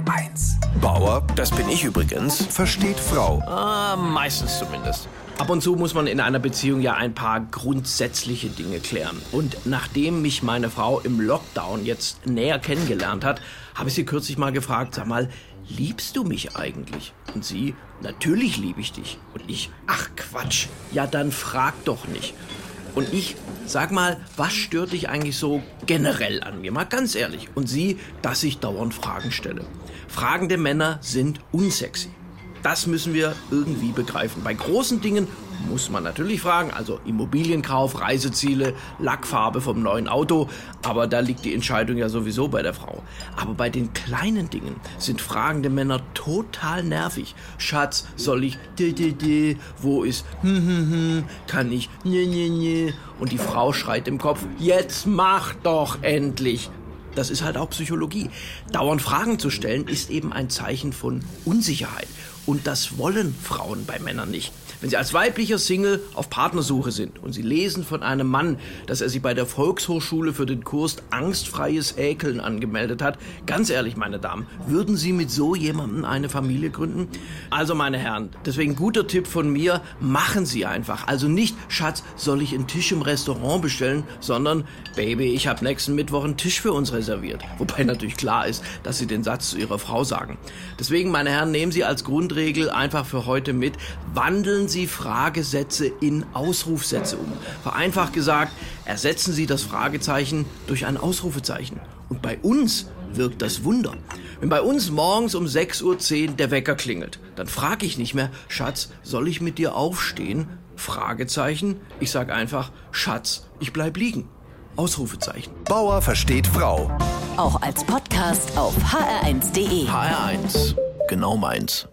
HR1. Bauer, das bin ich übrigens, versteht Frau. Ah, meistens zumindest. Ab und zu muss man in einer Beziehung ja ein paar grundsätzliche Dinge klären. Und nachdem mich meine Frau im Lockdown jetzt näher kennengelernt hat, habe ich sie kürzlich mal gefragt, sag mal, liebst du mich eigentlich? Und sie, natürlich liebe ich dich. Und ich, ach Quatsch, ja dann frag doch nicht. Und ich, sag mal, was stört dich eigentlich so generell an mir? Mal ganz ehrlich. Und sie, dass ich dauernd Fragen stelle. Fragende Männer sind unsexy. Das müssen wir irgendwie begreifen. Bei großen Dingen muss man natürlich fragen, also Immobilienkauf, Reiseziele, Lackfarbe vom neuen Auto, aber da liegt die Entscheidung ja sowieso bei der Frau. Aber bei den kleinen Dingen sind fragende Männer total nervig. Schatz, soll ich de de de, wo ist hm hm hm, kann ich ne ne ne und die Frau schreit im Kopf, jetzt mach doch endlich. Das ist halt auch Psychologie. Dauernd Fragen zu stellen ist eben ein Zeichen von Unsicherheit. Und das wollen Frauen bei Männern nicht. Wenn sie als weiblicher Single auf Partnersuche sind und sie lesen von einem Mann, dass er sich bei der Volkshochschule für den Kurs angstfreies Häkeln angemeldet hat, ganz ehrlich, meine Damen, würden Sie mit so jemandem eine Familie gründen? Also, meine Herren, deswegen guter Tipp von mir, machen Sie einfach. Also nicht, Schatz, soll ich einen Tisch im Restaurant bestellen, sondern, Baby, ich habe nächsten Mittwoch einen Tisch für uns reserviert. Wobei natürlich klar ist, dass Sie den Satz zu Ihrer Frau sagen. Deswegen, meine Herren, nehmen Sie als Grundregel einfach für heute mit, wandeln Sie Fragesätze in Ausrufsätze um. Vereinfacht gesagt, ersetzen Sie das Fragezeichen durch ein Ausrufezeichen. Und bei uns wirkt das Wunder. Wenn bei uns morgens um 6.10 Uhr der Wecker klingelt, dann frage ich nicht mehr, Schatz, soll ich mit dir aufstehen? Fragezeichen. Ich sage einfach, Schatz, ich bleib liegen. Ausrufezeichen. Bauer versteht Frau. Auch als Podcast auf hr1.de. HR1. Genau meins.